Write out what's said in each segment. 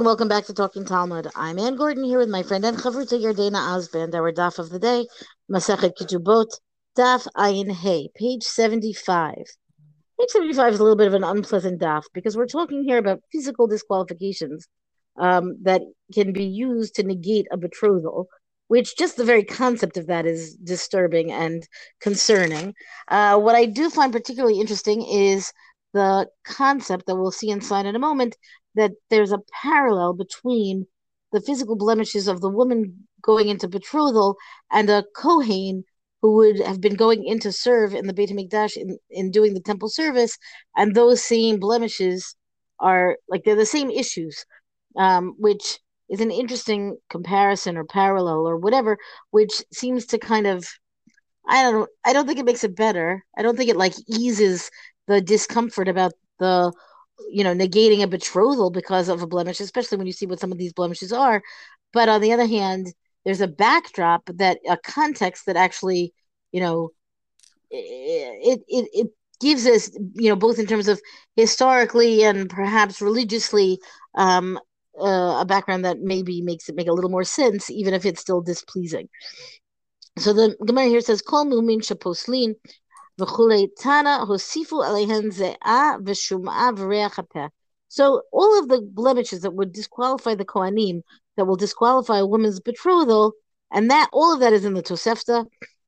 And welcome back to Talking Talmud. I'm Ann Gordon here with my friend and Chavruta Yardena Osband, our daf of the day, Masechet Ketubot, daf Ayin Hey, page 75. Page 75 is a little bit of an unpleasant daf because we're talking here about physical disqualifications um, that can be used to negate a betrothal, which just the very concept of that is disturbing and concerning. Uh, what I do find particularly interesting is the concept that we'll see inside in a moment that there's a parallel between the physical blemishes of the woman going into betrothal and a Kohen who would have been going in to serve in the Beit HaMikdash in, in doing the temple service, and those same blemishes are like they're the same issues, um, which is an interesting comparison or parallel or whatever, which seems to kind of I don't I don't think it makes it better. I don't think it like eases the discomfort about the you know negating a betrothal because of a blemish especially when you see what some of these blemishes are. But on the other hand there's a backdrop that a context that actually you know it it, it gives us you know both in terms of historically and perhaps religiously um uh, a background that maybe makes it make a little more sense even if it's still displeasing. So the Gemara here says, "Kol mumin shaposlin וכולי, תנא הוסיפו עליהן זיעה ושומעה וריח הפה. So all of the blemishes that would disqualify the Kohanim, that will disqualify a woman's betrothal, and that all of that is in the Tosefta.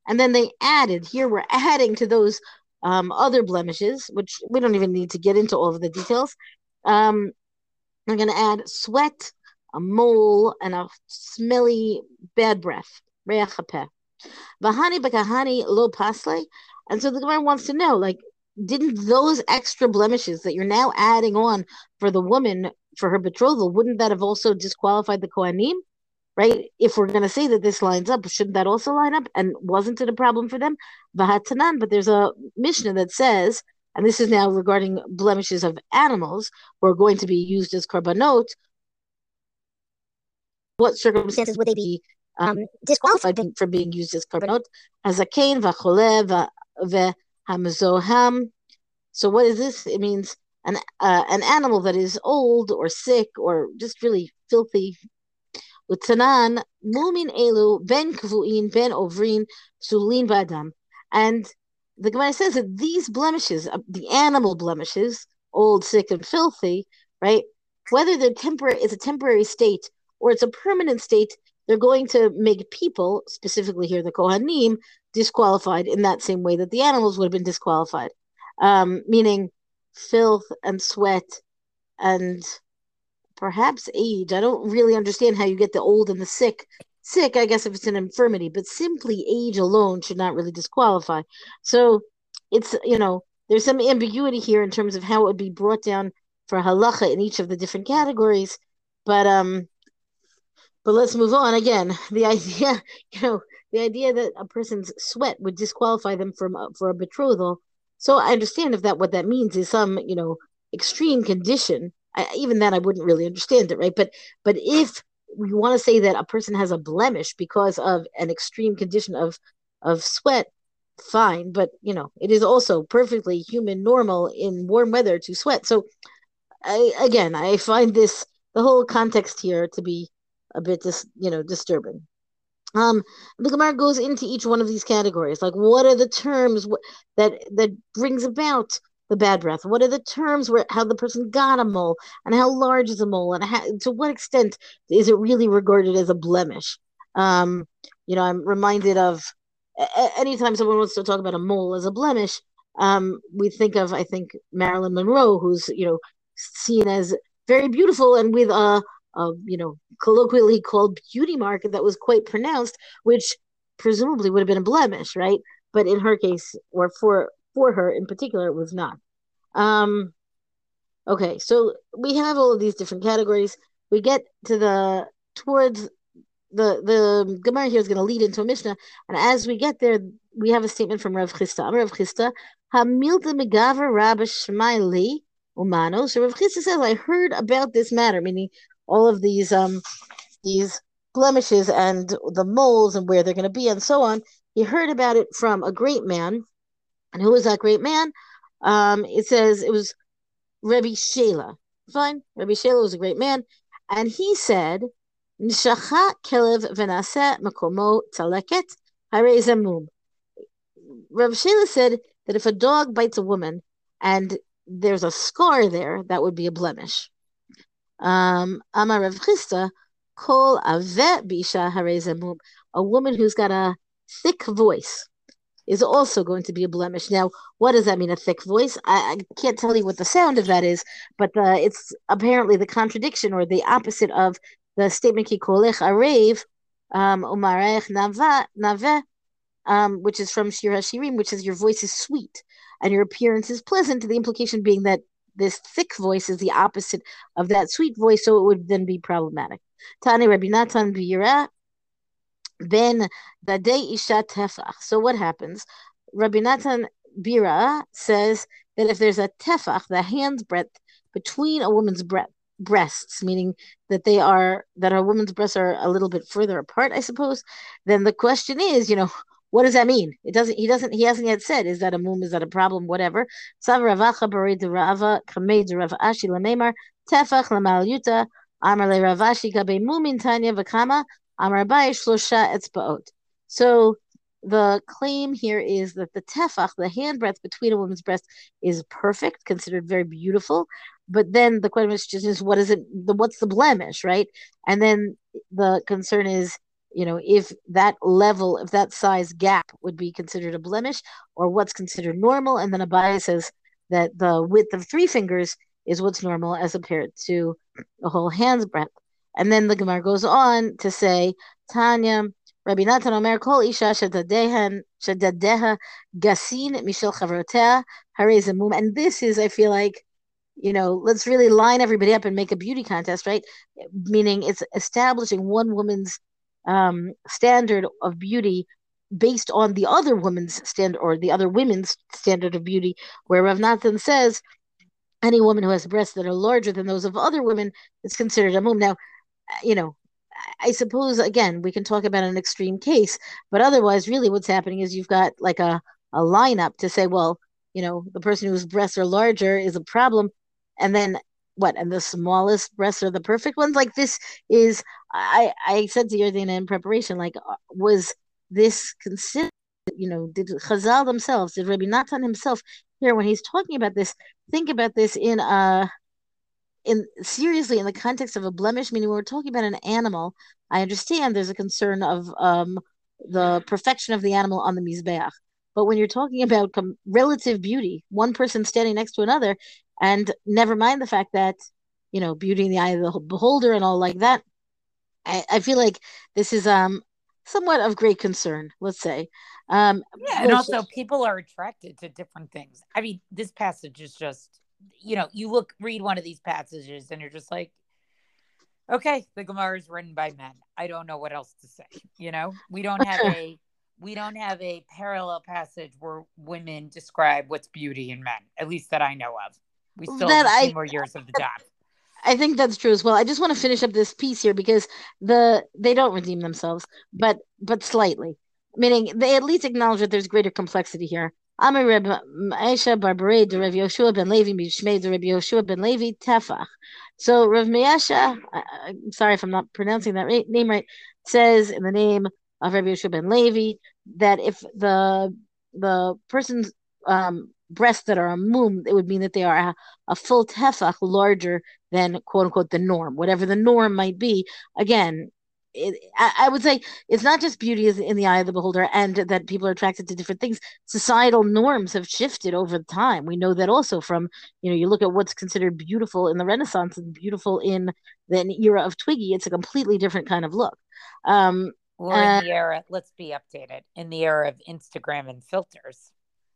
And then they added, here we're adding to those um, other blemishes, which we don't even need to get into all of the details. Um, we're going to add sweat, a mole, and a smelly bad breath. Vahani bakahani lo pasle. and so the Gemara wants to know, like, didn't those extra blemishes that you're now adding on for the woman for her betrothal, wouldn't that have also disqualified the Kohanim? Right? If we're going to say that this lines up, shouldn't that also line up? And wasn't it a problem for them? Bahatanan, but there's a Mishnah that says, and this is now regarding blemishes of animals who are going to be used as korbanot. What circumstances would they be um, disqualified from being used as korbanot? As a kain, v'choleh, v'hamzoham. So what is this? It means an uh, an animal that is old or sick or just really filthy. Utanan mumin elu ben kvuin ben ovrin sulin badam. And the Gemara says that these blemishes, uh, the animal blemishes, old, sick, and filthy, right? Whether they're temporary, it's a temporary state or it's a permanent state, they're going to make people, specifically here the Kohanim, disqualified in that same way that the animals would have been disqualified, um, meaning filth and sweat and perhaps age. I don't really understand how you get the old and the sick. Sick, I guess, if it's an infirmity, but simply age alone should not really disqualify. So it's, you know, there's some ambiguity here in terms of how it would be brought down for halacha in each of the different categories. But um, but let's move on again. The idea, you know, the idea that a person's sweat would disqualify them from uh, for a betrothal. So I understand if that what that means is some, you know, extreme condition. I, even that I wouldn't really understand it, right? But but if we want to say that a person has a blemish because of an extreme condition of of sweat, fine. But you know, it is also perfectly human, normal in warm weather to sweat. So I, again, I find this the whole context here to be a bit dis, you know disturbing. Um, the Gemara goes into each one of these categories, like what are the terms that that brings about the bad breath? What are the terms where how the person got a mole, and how large is a mole, and how, to what extent is it really regarded as a blemish? Um, you know, I'm reminded of anytime someone wants to talk about a mole as a blemish, um, we think of I think Marilyn Monroe, who's you know seen as very beautiful and with a you know colloquially called beauty mark that was quite pronounced, which presumably would have been a blemish, right? But in her case, or for for her in particular, it was not. Um, okay, so we have all of these different categories. We get to the towards the the Gemara here is going to lead into a Mishnah, and as we get there, we have a statement from Rav Chisda. Rav Chisda, Hamilta Megaver Rabbi Shmaili Umano. So Rav Chisda says, I heard about this matter, meaning all of these um these blemishes and the moles and where they're going to be and so on. He heard about it from a great man, and who was that great man? Um, it says it was Rabbi Shela. Fine, Rabbi Shela was a great man, and he said, "Nishacha kelev v'naseh makomo taleket harei Rav Shela said that if a dog bites a woman and there's a scar there, that would be a blemish. Um, Amar Rav Chisda, kol avet bisha harei A woman who's got a thick voice is also going to be a blemish. Now, what does that mean? A thick voice? I, I can't tell you what the sound of that is, but uh, it's apparently the contradiction or the opposite of the statement "kikolech arev um, umarech nave," um, which is from Shir Hashirim, which says your voice is sweet and your appearance is pleasant. The implication being that this thick voice is the opposite of that sweet voice, so it would then be problematic. Tani Rabbi Natan Biyira ben Dadei Isha Tefach. So what happens? Rabbi Natan Bira says that if there's a tefach, the hand's breadth between a woman's breasts, meaning that they are that a woman's breasts are a little bit further apart, I suppose, then the question is, you know, what does that mean? It doesn't. He doesn't. He hasn't yet said. Is that a mum? Is that a problem? Whatever. Tefach Amar Le Ravashi Gabe Mumin Tanya Amar Shlosha Etzbaot. So the claim here is that the tefach, the hand breadth between a woman's breast, is perfect, considered very beautiful. But then the question is, what is it? The, what's the blemish, right? And then the concern is you know, if that level, if that size gap would be considered a blemish or what's considered normal. And then Abaye says that the width of three fingers is what's normal as compared to a whole hand's breadth. And then the Gemara goes on to say, Tanya, Rabbi Natan Omer, Kol Isha Shadadeha Gasin Michel Chavrotea Harezamum. And this is, I feel like, you know, let's really line everybody up and make a beauty contest, right? Meaning it's establishing one woman's um, standard of beauty based on the other woman's standard or the other women's standard of beauty, where Rav Nathan says any woman who has breasts that are larger than those of other women is considered a mum. Now, you know, I suppose again we can talk about an extreme case, but otherwise, really, what's happening is you've got like a a lineup to say, well, you know, the person whose breasts are larger is a problem, and then what and the smallest breasts are the perfect ones? Like this is i i said to Yardena in preparation like uh, was this considered you know did Chazal themselves did Rabbi Natan himself here when he's talking about this think about this in uh in seriously in the context of a blemish meaning we're talking about an animal i understand there's a concern of um the perfection of the animal on the mizbeach. But when you're talking about com- relative beauty one person standing next to another and never mind the fact that, you know, beauty in the eye of the beholder and all like that. I, I feel like this is um somewhat of great concern, let's say. Um, yeah, and also people are attracted to different things. I mean, this passage is just, you know, you look, read one of these passages and you're just like, okay, the Gemara is written by men. I don't know what else to say. You know, we don't have a we don't have a parallel passage where women describe what's beauty in men, at least that I know of. We still that have I, more years of the job. I think that's true as well. I just want to finish up this piece here because the they don't redeem themselves, but but slightly, meaning they at least acknowledge that there's greater complexity here. Amar Reb Aisha Barbarei de Reb Yoshua ben Levi Bishmei de Reb Yoshua ben Levi Tefach. So Reb Measha, I'm sorry if I'm not pronouncing that right, name right, says in the name of Reb Yoshua ben Levi that if the the person's um, breasts that are a mum, it would mean that they are a, a full tefach larger than quote unquote the norm, whatever the norm might be. Again, it, I, I, would say it's not just beauty is in the eye of the beholder and that people are attracted to different things. Societal norms have shifted over time. We know that also from, you know, you look at what's considered beautiful in the Renaissance and beautiful in the era of Twiggy, it's a completely different kind of look. Um, or in the era, let's be updated, in the era of Instagram and filters.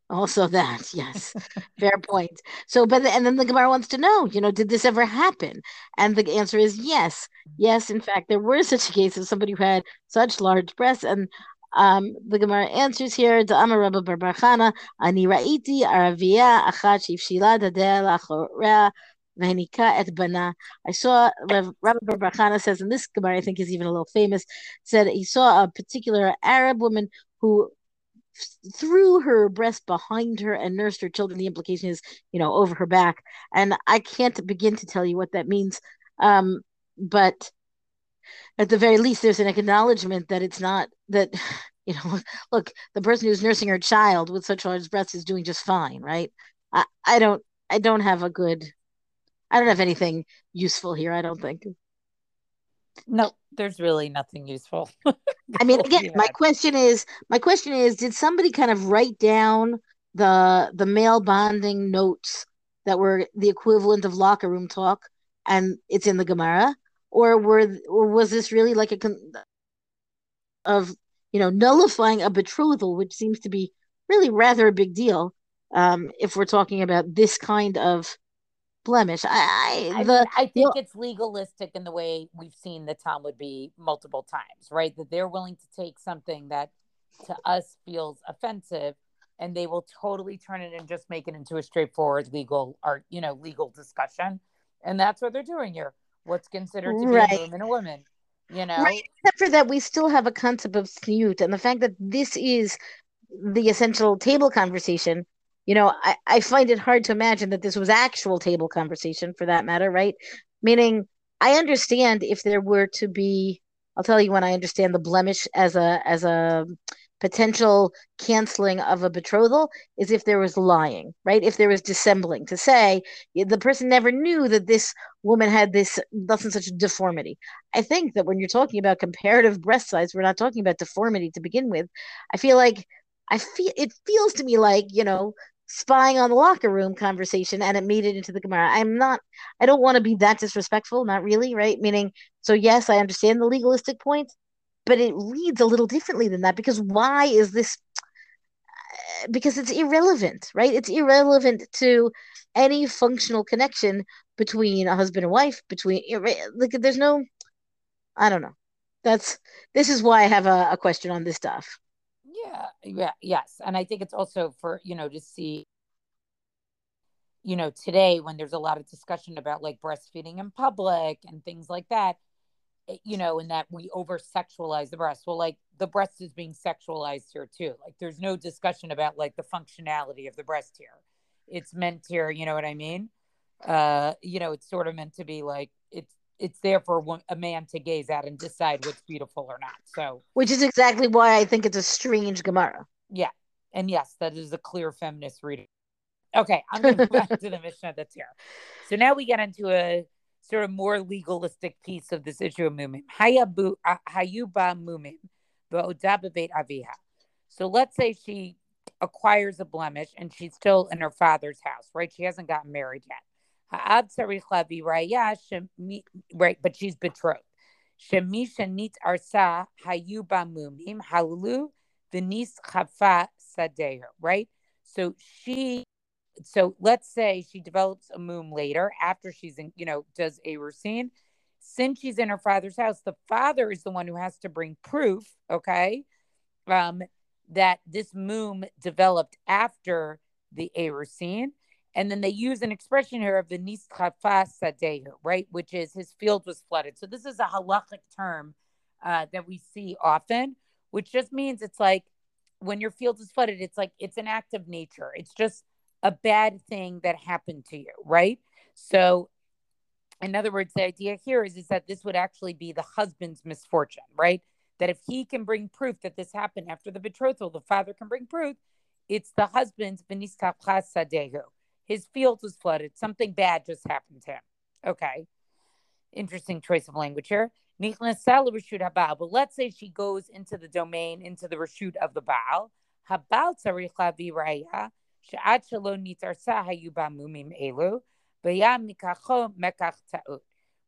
Also, that yes, fair point. So, but and then the Gemara wants to know, you know, did this ever happen? And the answer is yes, yes. In fact, there were such a case of somebody who had such large breasts, and um, the Gemara answers here: "The Amar Rabba Barbachana ani raiti aravia achat shivshila dadel bana." I saw Rabbi Barbachana says, and this Gemara I think is even a little famous. Said he saw a particular Arab woman who threw her breast behind her and nursed her children. The implication is, you know, over her back. And I can't begin to tell you what that means. Um, but at the very least, there's an acknowledgement that it's not that you know. Look, the person who's nursing her child with such large breasts is doing just fine, right? I, I don't I don't have a good I don't have anything useful here. I don't think. No, there's really nothing useful. I mean, again, my question is, my question is, did somebody kind of write down the the male bonding notes that were the equivalent of locker room talk, and it's in the Gemara, or were or was this really like a con- of you know nullifying a betrothal, which seems to be really rather a big deal um, if we're talking about this kind of blemish. I I, the, I think it's legalistic in the way we've seen the Talmud be multiple times, right? That they're willing to take something that to us feels offensive and they will totally turn it and just make it into a straightforward legal art, you know, legal discussion. And that's what they're doing here. What's considered to be right. a woman a woman. You know, right. Except for that, we still have a concept of tzniut, and the fact that this is the essential table conversation you know, I, I find it hard to imagine that this was actual table conversation for that matter, right? Meaning, I understand if there were to be, I'll tell you when I understand the blemish as a as a potential canceling of a betrothal is if there was lying, right? If there was dissembling to say the person never knew that this woman had this thus and such deformity. I think that when you're talking about comparative breast size, we're not talking about deformity to begin with. I feel like I feel it feels to me like, you know, spying on the locker room conversation and it made it into the Gemara. I'm not, I don't want to be that disrespectful, not really, right? Meaning, so yes, I understand the legalistic point, but it reads a little differently than that because why is this? Uh, because it's irrelevant, right? It's irrelevant to any functional connection between a husband and wife, between, like, there's no, I don't know. That's, this is why I have a, a question on this stuff. Yeah, yeah, yes. And I think it's also for, you know, to see, you know, today when there's a lot of discussion about like breastfeeding in public and things like that, you know, and that we over sexualize the breast. Well, like the breast is being sexualized here too. Like there's no discussion about like the functionality of the breast here. It's meant here, you know what I mean? Uh, you know, it's sort of meant to be like it's it's there for a man to gaze at and decide what's beautiful or not. So, which is exactly why I think it's a strange Gemara. Yeah, and yes, that is a clear feminist reading. Okay, I'm going to go back to the Mishnah that's here. So now we get into a sort of more legalistic piece of this issue of mumim. Uh, Hayuba mumim aviha. So let's say she acquires a blemish and she's still in her father's house, right? She hasn't gotten married yet right, but she's betrothed. Shemisha nit arsa hayuba mumim halulu v'nis chafa sadeher, right? So she, so let's say she develops a mum later after she's in, you know, does a routine. Since she's in her father's house, the father is the one who has to bring proof, okay, um, that this mum developed after the Erusin. And then they use an expression here of the nischafa sadehu, right? Which is his field was flooded. So this is a halachic term uh, that we see often, which just means it's like when your field is flooded, it's like it's an act of nature. It's just a bad thing that happened to you, right? So, in other words, the idea here is, is that this would actually be the husband's misfortune, right? That if he can bring proof that this happened after the betrothal, the father can bring proof, it's the husband's sadehu his field was flooded. Something bad just happened to him. Okay. Interesting choice of language here. But let's say she goes into the domain, into the reshut of the Baal.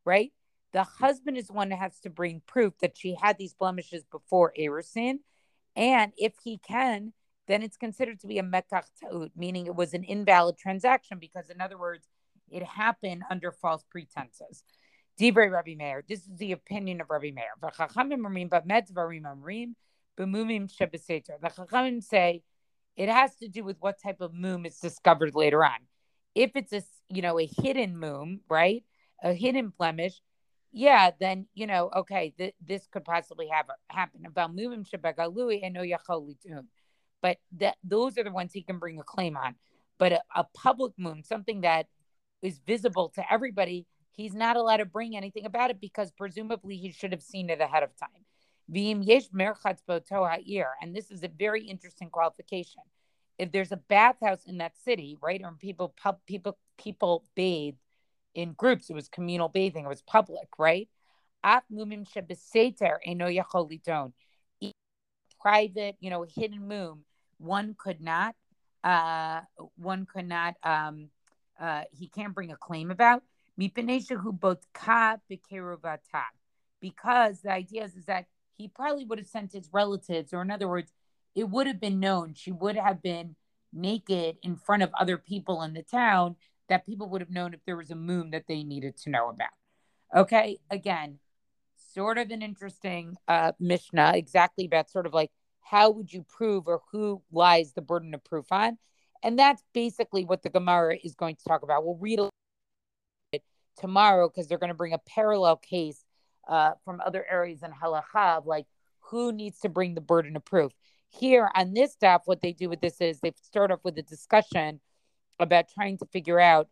Right? The husband is one that has to bring proof that she had these blemishes before Erusin. And if he can, then it's considered to be a mekach ta'ut, meaning it was an invalid transaction because, in other words, it happened under false pretenses. Dibre Rabbi Meir. This is the opinion of Rabbi Meir. The Chachamim say it has to do with what type of moom is discovered later on. If it's a you know a hidden moom, right, a hidden blemish, yeah, then you know, okay, th- this could possibly have happen. About mumim shebagalui and no yachol but that those are the ones he can bring a claim on. But a, a public mum, something that is visible to everybody, he's not allowed to bring anything about it because presumably he should have seen it ahead of time. And this is a very interesting qualification. If there's a bathhouse in that city, right, or people pub, people people bathe in groups, it was communal bathing, it was public, right? Private, you know, hidden mum, one could not, uh, one could not, um, uh, he can't bring a claim about who both ka Bikeruva Tat because the idea is, is that he probably would have sent his relatives, or in other words, it would have been known. She would have been naked in front of other people in the town that people would have known if there was a mum that they needed to know about. Okay, again, sort of an interesting uh, Mishnah, exactly about sort of like how would you prove or who lies the burden of proof on. And that's basically what the Gemara is going to talk about. We'll read it tomorrow because they're going to bring a parallel case uh, from other areas in halacha like who needs to bring the burden of proof. Here on this daf, what they do with this is they start off with a discussion about trying to figure out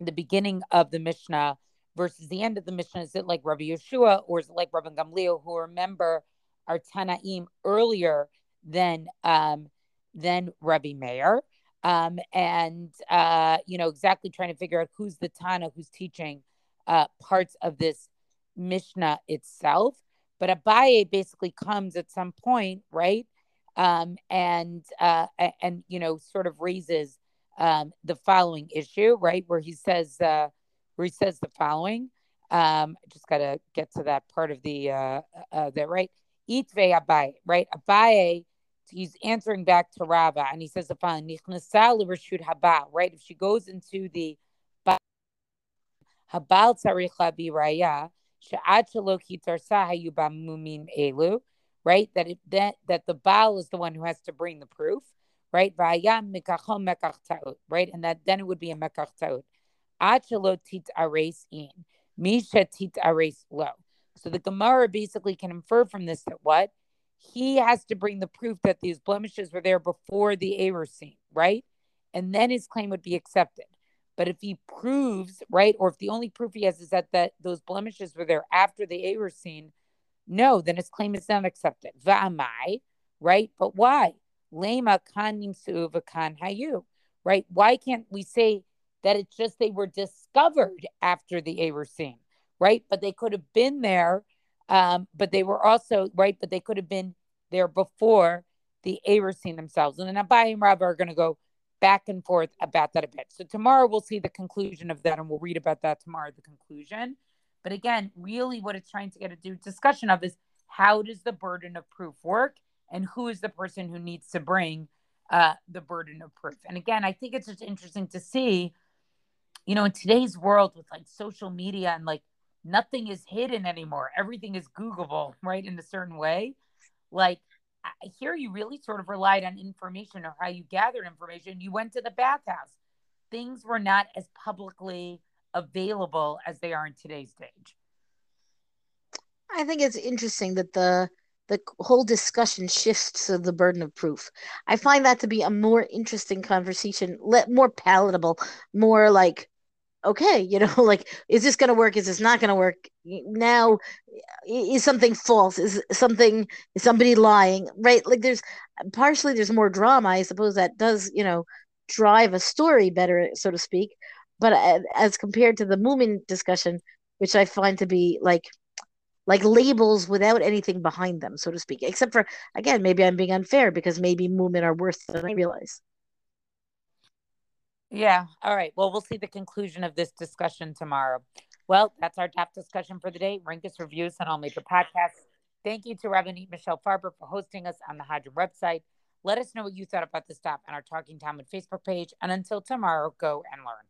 the beginning of the Mishnah versus the end of the Mishnah. Is it like Rabbi Yehoshua or is it like Rabbi Gamliel who remember our Tanaim earlier than um, than Rabbi Meir? Um, and uh, you know exactly trying to figure out who's the Tana who's teaching uh, parts of this Mishnah itself. But Abaye basically comes at some point, right? Um, and uh, and you know sort of raises um, the following issue, right, where he says uh, where he says the following. Um, I just got to get to that part of the uh, uh, that right. Itve Abaye, right? Abaye, he's answering back to Rava, and he says following: Nichnasal haba, right? If she goes into the habal tzarich raya elu, right? That it that that the Baal is the one who has to bring the proof, right? Right, and that then it would be a mekach taut. Achelo tit ares in misha tit ares lo. So the Gemara basically can infer from this that what he has to bring the proof that these blemishes were there before the Erusin, right? And then his claim would be accepted. But if he proves, right, or if the only proof he has is that, that those blemishes were there after the Erusin, no, then his claim is not accepted. Va'amai, right? But why? Lema kanim kan hayu, right? Why can't we say that it's just they were discovered after the Erusin, right? But they could have been there, um, but they were also, right? But they could have been there before the A themselves. And then Abaye and Rabba are going to go, back and forth about that a bit. So tomorrow we'll see the conclusion of that and we'll read about that tomorrow, the conclusion. But again, really what it's trying to get a do discussion of is how does the burden of proof work and who is the person who needs to bring uh, the burden of proof. And again, I think it's just interesting to see, you know, in today's world with like social media and like nothing is hidden anymore, everything is Googleable, right? In a certain way. Like here you really sort of relied on information or how you gathered information. You went to the bathhouse. Things were not as publicly available as they are in today's stage. I think it's interesting that the the whole discussion shifts to the burden of proof. I find that to be a more interesting conversation, let more palatable, more like okay, you know, like, is this going to work? Is this not going to work? Now, is something false? Is something, is somebody lying? Right? Like, there's partially there's more drama, I suppose, that does, you know, drive a story better, so to speak. But uh, as compared to the movement discussion, which I find to be like, like labels without anything behind them, so to speak. Except for again, maybe I'm being unfair because maybe movement are worse than I realize. Yeah. All right. Well, we'll see the conclusion of this discussion tomorrow. Well, that's our daf discussion for the day. Rinkus reviews on all major podcasts. Thank you to Rabbanit Michelle Farber for hosting us on the Hadran website. Let us know what you thought about this stop on our Talking Talmud Facebook page. And until tomorrow, go and learn.